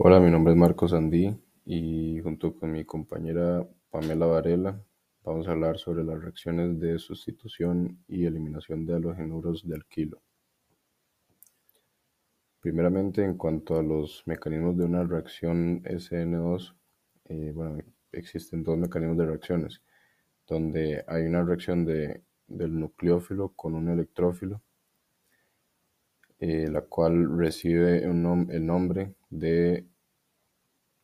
Hola, mi nombre es Marcos Andí y junto con mi compañera Pamela Varela vamos a hablar sobre las reacciones de sustitución y eliminación de halogenuros de alquilo. Primeramente, en cuanto a los mecanismos de una reacción SN2, eh, bueno, existen dos mecanismos de reacciones, donde hay una reacción de, del nucleófilo con un electrófilo eh, la cual recibe el nombre de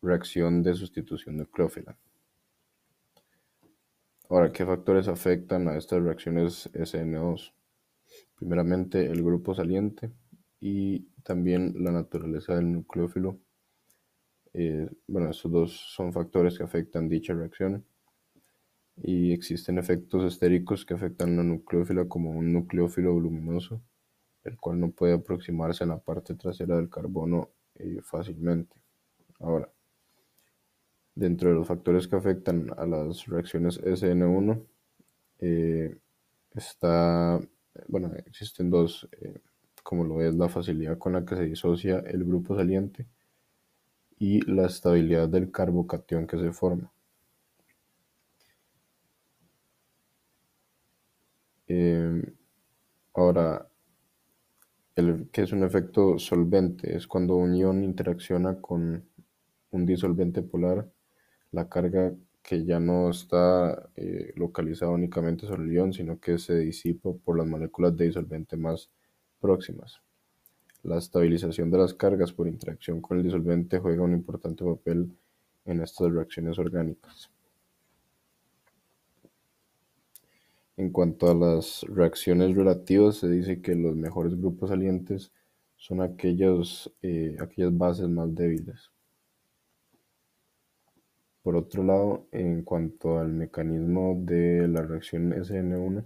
reacción de sustitución nucleófila. Ahora, ¿qué factores afectan a estas reacciones SN2? Primeramente, el grupo saliente y también la naturaleza del nucleófilo. Eh, bueno, estos dos son factores que afectan dicha reacción. Y existen efectos estéricos que afectan la nucleófila como un nucleófilo voluminoso el cual no puede aproximarse a la parte trasera del carbono eh, fácilmente. Ahora, dentro de los factores que afectan a las reacciones SN1, eh, está, bueno, existen dos, eh, como lo es la facilidad con la que se disocia el grupo saliente y la estabilidad del carbocatión que se forma. ahora, el, que es un efecto solvente, es cuando un ion interacciona con un disolvente polar, la carga que ya no está eh, localizada únicamente sobre el ion, sino que se disipa por las moléculas de disolvente más próximas. La estabilización de las cargas por interacción con el disolvente juega un importante papel en estas reacciones orgánicas. En cuanto a las reacciones relativas, se dice que los mejores grupos salientes son aquellos, eh, aquellas bases más débiles. Por otro lado, en cuanto al mecanismo de la reacción SN1,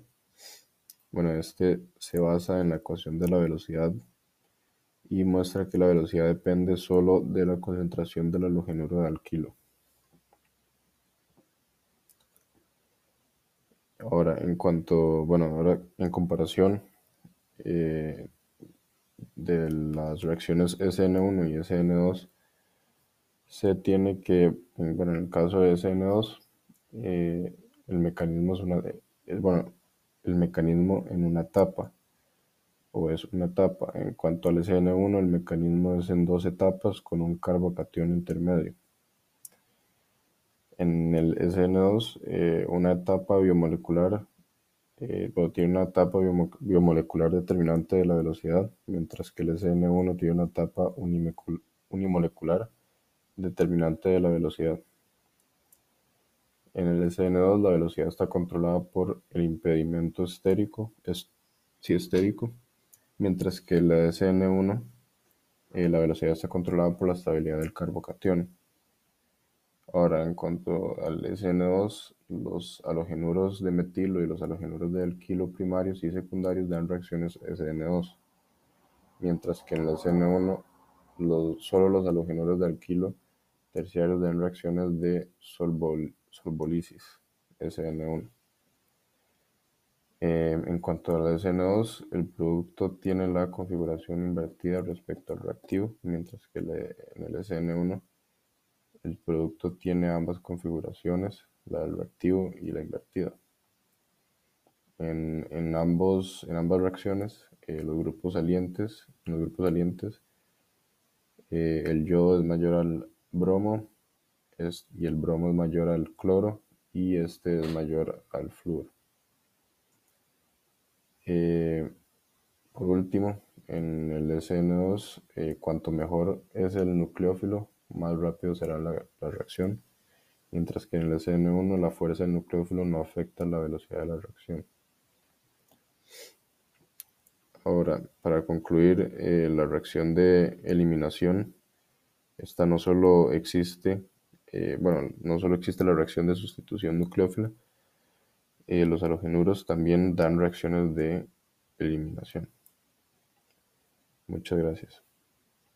bueno, este se basa en la ecuación de la velocidad y muestra que la velocidad depende solo de la concentración del halogenuro de alquilo. Ahora, en cuanto, bueno, ahora en comparación eh, de las reacciones SN1 y SN2, se tiene que, bueno, en el caso de SN2, eh, el mecanismo es una, bueno, el mecanismo en una etapa, o es una etapa. En cuanto al SN1, el mecanismo es en dos etapas con un carbocatión intermedio en el SN2 eh, una etapa biomolecular, eh, tiene una etapa biomolecular determinante de la velocidad, mientras que el SN1 tiene una etapa unimolecular determinante de la velocidad. En el SN2 la velocidad está controlada por el impedimento estérico, sí, estérico mientras que en la SN1 eh, la velocidad está controlada por la estabilidad del carbocatión. Ahora, en cuanto al SN2, los halogenuros de metilo y los halogenuros de alquilo primarios y secundarios dan reacciones SN2, mientras que en el SN1 solo los halogenuros de alquilo terciarios dan reacciones de solvolisis SN1. Eh, en cuanto al SN2, el producto tiene la configuración invertida respecto al reactivo, mientras que en el SN1 el producto tiene ambas configuraciones, la del reactivo y la invertida. En, ambos, en ambas reacciones, eh, los grupos salientes, los grupos salientes, eh, el yodo es mayor al bromo y el bromo es mayor al cloro y este es mayor al flúor. Eh, por último, en el SN2, cuanto mejor es el nucleófilo, más rápido será la, reacción, mientras que en el SN1 la fuerza del nucleófilo no afecta la velocidad de la reacción. Ahora, para concluir, eh, la reacción de eliminación, esta no solo existe, eh, bueno, no solo existe la reacción de sustitución nucleófila, eh, los halogenuros también dan reacciones de eliminación. Muchas gracias.